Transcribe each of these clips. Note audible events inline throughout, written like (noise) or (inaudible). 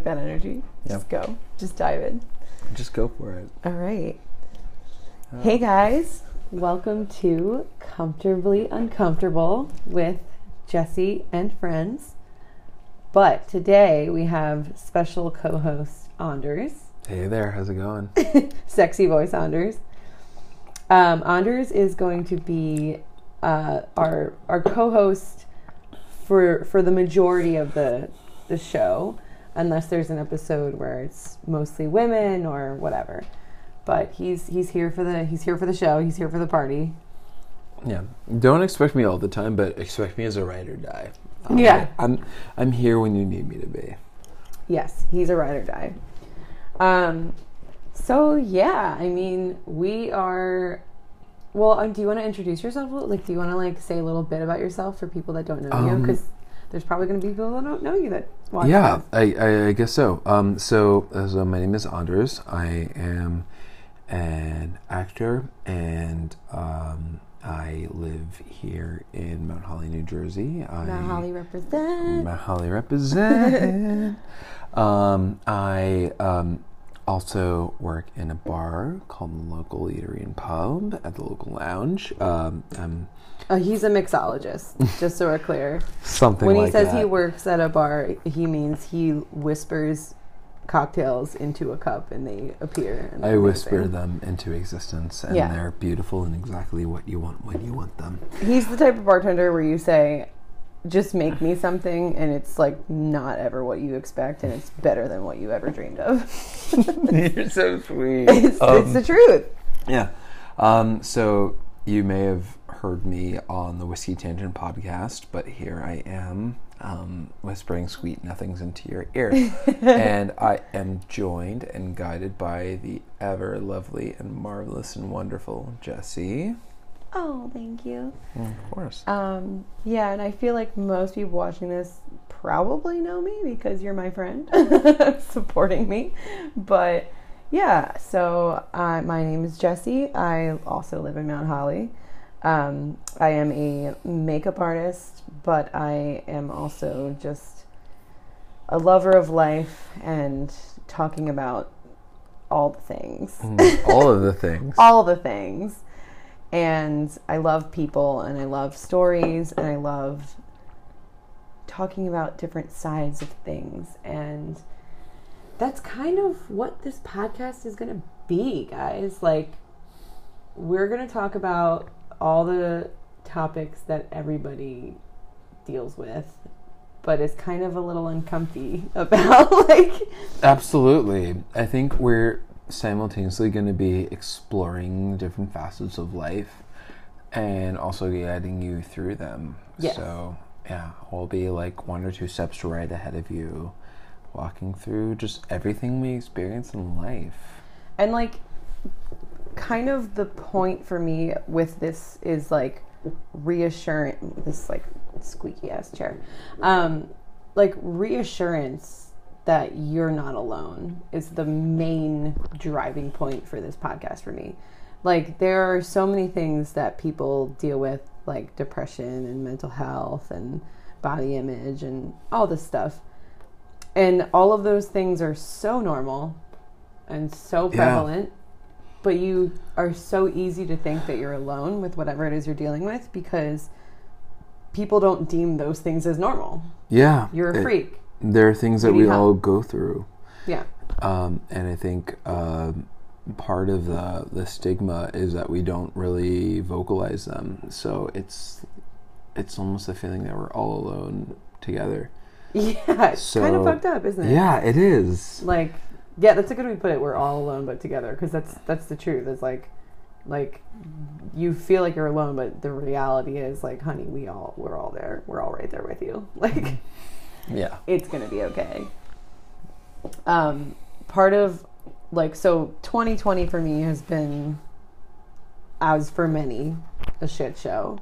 like that energy. Just go. Just dive in. Just go for it. All right. Hey guys, welcome to Comfortably Uncomfortable with Jesse and friends. But today we have special co-host Anders, Hey there, how's it going? (laughs) sexy voice Anders. Um, Anders is going to be uh, our our co-host for for the majority of the the show, unless there's an episode where it's mostly women or whatever. But he's he's here for the he's here for the show. He's here for the party. yeah. Don't expect me all the time, but expect me as a ride or die. Um, (laughs) Yeah. I'm I'm here when you need me to be. Yes, he's a ride or die. Um, so yeah, I mean, we are. Well, um, do you want to introduce yourself? Like, do you want to like say a little bit about yourself for people that don't know you? Um, Because there's probably going to be people that don't know you that watch. Yeah. I, I, I guess so. Um, so, so my name is Anders. I am an actor, and um, I live here in Mount Holly, New Jersey. I, Mount Holly represent. Mount Holly represent. (laughs) um, I um, also work in a bar called the Local Eatery and Pub at the local lounge. Um, um, Uh, he's a mixologist, just so we're clear. (laughs) something when he like says that. he works at a bar, he means he whispers cocktails into a cup and they appear. and I whisper them into existence, and Yeah. they're beautiful and exactly what you want when you want them. He's the type of bartender where you say, just make me something, and it's like not ever what you expect, and it's better than what you ever dreamed of. (laughs) You're so sweet. (laughs) it's, it's the truth. Yeah. Um, so you may have heard me on the Whiskey Tangent podcast, but here I am um, whispering sweet nothings into your ear. (laughs) and I am joined and guided by the ever lovely and marvelous and wonderful Jessie. Oh, thank you. Of course. Um, yeah, and I feel like most people watching this probably know me because you're my friend (laughs) supporting me. But yeah, so uh, my name is Jessie. I also live in Mount Holly. Um, I am a makeup artist, but I am also just a lover of life and talking about all the things Mm, All of the things. (laughs) all the things. And I love people and I love stories and I love talking about different sides of things. And that's kind of what this podcast is going to be, guys. Like, we're going to talk about all the topics that everybody deals with, but is kind of a little uncomfy (laughs) about. like, Absolutely. I think we're simultaneously going to be exploring different facets of life and also guiding you through them. Yes. So, yeah, we'll be like one or two steps right ahead of you, walking through just everything we experience in life. And like, kind of the point for me with this is like reassurance. This like squeaky ass chair, um, like reassurance that you're not alone is the main driving point for this podcast for me. Like, there are so many things that people deal with, like depression and mental health and body image and all this stuff. And all of those things are so normal and so Yeah. prevalent, but you are so easy to think that you're alone with whatever it is you're dealing with because people don't deem those things as normal. Yeah. You're a it- freak. There are things that we all go through. Yeah. Um, and I think um part of the the stigma is that we don't really vocalize them. So it's it's almost a feeling that we're all alone together. Yeah, it's kind of fucked up, isn't it? Yeah, it is. Like, yeah, that's a good way to put it. We're all alone but together because that's that's the truth. It's like, like you feel like you're alone, but the reality is like, honey, we all we're all there. We're all right there with you. (laughs) Like, Yeah. it's gonna be okay. Um, part of like so 2020 for me has been, as for many, a shit show.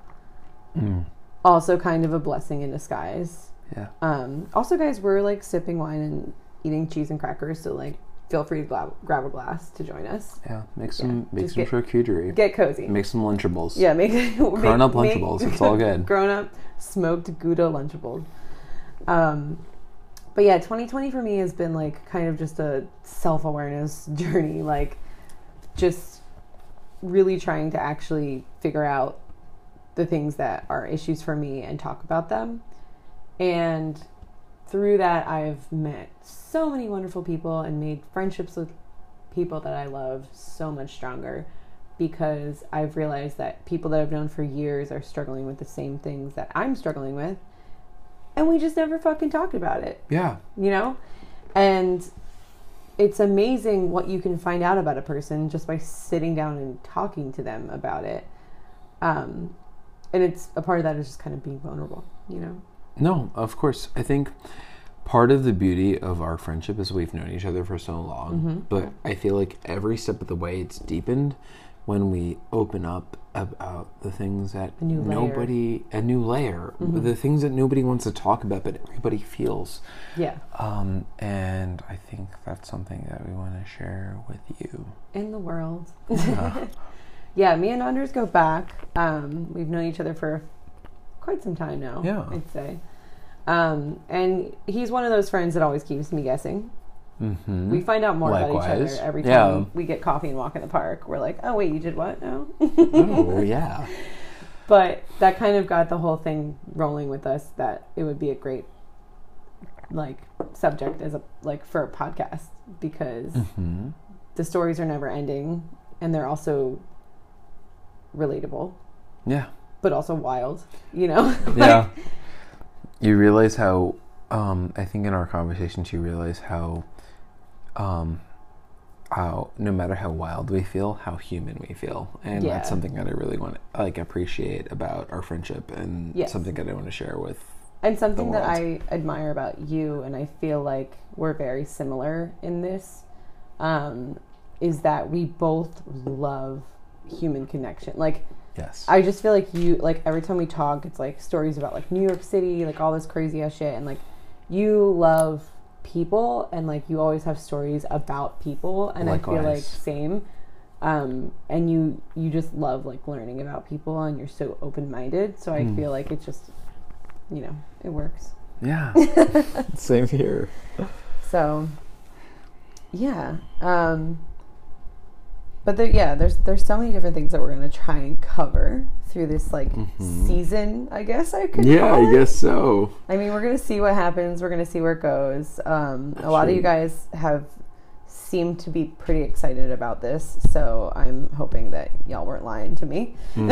Mm. Also, kind of a blessing in disguise. Yeah. Um, also, guys, we're like sipping wine and eating cheese and crackers, so like feel free to gla- grab a glass to join us. Yeah. Make some make just some get- charcuterie. Get cozy. make some lunchables. yeah, make (laughs) Grown up Lunchables, it's all good. (laughs) Grown up smoked Gouda Lunchables. Um, but yeah, 2020 for me has been like kind of just a self awareness (laughs) journey. Like, just really trying to actually figure out the things that are issues for me and talk about them. And through that, I've met so many wonderful people and made friendships with people that I love so much stronger because I've realized that people that I've known for years are struggling with the same things that I'm struggling with. And we just never fucking talked about it, Yeah. you know? And it's amazing what you can find out about a person just by sitting down and talking to them about it. Um, and it's a part of that is just kind of being vulnerable, you know? No, of course. I think part of the beauty of our friendship is we've known each other for so long, but I feel like every step of the way it's deepened when we open up about the things that nobody a new layer, the things that nobody wants to talk about but everybody feels. Yeah. Um, and I think that's something that we want to share with you. in the world. (laughs) yeah, me and Anders go back. Um, we've known each other for quite some time now. Yeah. I'd say. Um, and he's one of those friends that always keeps me guessing. Mm-hmm. We find out more about each other every time Yeah. we get coffee and walk in the park. We're like, oh wait, you did what? No. oh (laughs) yeah. but that kind of got the whole thing rolling with us that it would be a great like subject as a like for a podcast because hmm the stories are never ending and they're also relatable Yeah. but also wild you know (laughs) yeah. You realize how, um, I think in our conversations, you realize how, um, how no matter how wild we feel, how human we feel, and Yeah. that's something that I really want to like appreciate about our friendship, and Yes. something that I want to share with. and something that i admire about you and i feel like we're very similar in this um, is that we both love human connection like Yes. I just feel like you like every time we talk, it's like stories about like New York City, like all this crazy ass shit, and like you love people, and like you always have stories about people, and I feel like same. Um, and you you just love like learning about people, and you're so open minded. So I Hmm. feel like it just, you know, it works. yeah. (laughs) Same here. So, yeah. Um, but there, yeah, there's there's so many different things that we're gonna try and cover through this like Mhm. season. I guess I could. Yeah, I guess so. I mean, we're gonna see what happens. We're gonna see where it goes. Um, a lot of you guys have seemed to be pretty excited about this, so I'm hoping that y'all weren't lying to me. Mhm.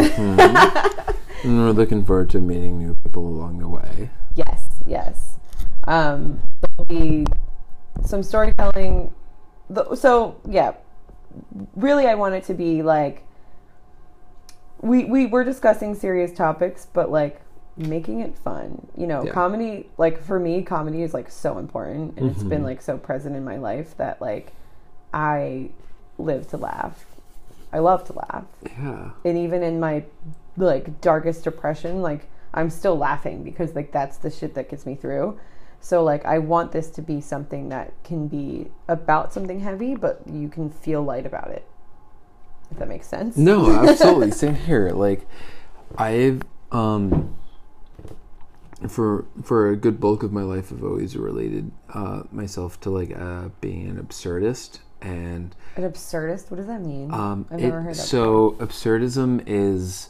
(laughs) and we're looking forward to meeting new people along the way. Yes, yes. Um, there'll be some storytelling. So yeah, really, I want it to be like we we were discussing serious topics, but like making it fun. You know, Yeah. comedy. Like for me, comedy is like so important, and it's been Mhm. like so present in my life that like I live to laugh. I love to laugh Yeah. and even in my like darkest depression like i'm still laughing because like that's the shit that gets me through so like i want this to be something that can be about something heavy but you can feel light about it if that makes sense No, (laughs) absolutely. Same here. Like I've um for for a good bulk of my life I've always related uh myself to like uh being an absurdist and an absurdist what does that mean um i've it- never heard that so absurdism is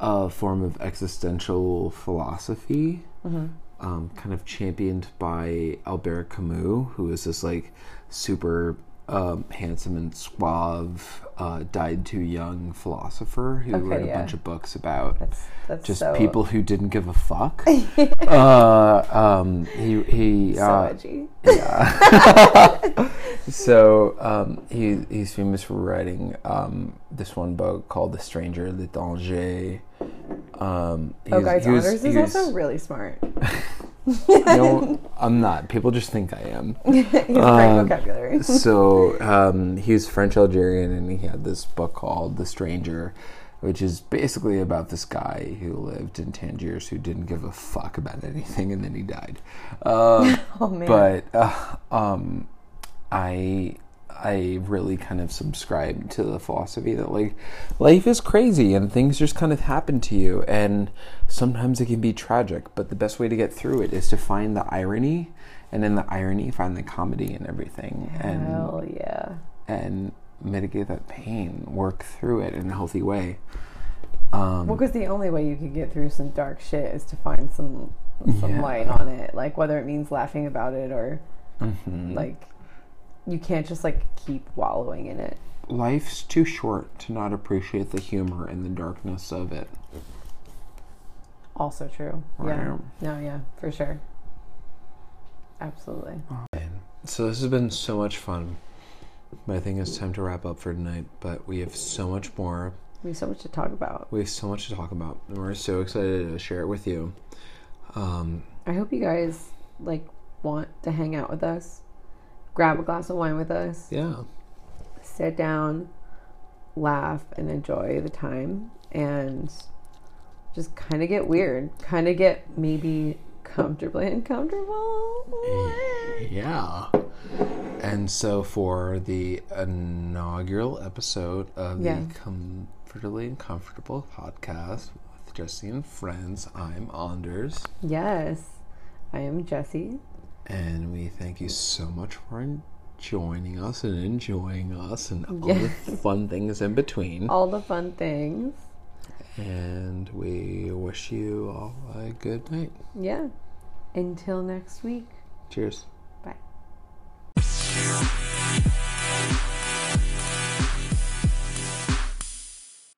a form of existential philosophy mm-hmm. Um, kind of championed by Albert Camus, who is this like super um, handsome and suave, uh, died too young philosopher who Okay, wrote a yeah. bunch of books about that's that's just so, people who didn't give a fuck. (laughs) uh, um, he he so uh, edgy yeah. (laughs) so um, he he's famous for writing um, this one book called The Stranger, L'Étranger. Um, he oh was- guys he was- he is was- also really smart (laughs) (laughs) no, (laughs) I'm not. People just think I am. (laughs) he Um, vocabulary So um, he's French Algerian, and he had this book called The Stranger, which is basically about this guy who lived in Tangiers who didn't give a fuck about anything, and then he died. Um, oh man but uh, um, I I really kind of subscribe to the philosophy that like life is crazy and things just kind of happen to you and sometimes it can be tragic but the best way to get through it is to find the irony and in the irony find the comedy and everything and Hell yeah. and mitigate that pain work through it in a healthy way um, Well, because the only way you can get through some dark shit is to find some some Yeah. light on it. Like whether it means laughing about it or mhm. like you can't just like keep wallowing in it. life's too short to not appreciate the humor and the darkness of it Also true. Yeah. No, yeah, for sure. Absolutely. So this has been so much fun. But I think it's time to wrap up for tonight. But we have so much more. We have so much to talk about. We have so much to talk about. And we're so excited to share it with you. Um, I hope you guys like want to hang out with us. Grab a glass of wine with us. yeah. Sit down, laugh, and enjoy the time. And just kind of get weird. Kind of get maybe comfortably uncomfortable. (laughs) Yeah. And so for the inaugural episode of Yeah. the Comfortably Uncomfortable podcast with Jesse and friends, I'm Anders. Yes. I am Jessie. And we thank you so much for joining us and enjoying us and all Yeah. the (laughs) fun things in between. All the fun things. And we wish you all a good night. Yeah. Until next week. Cheers.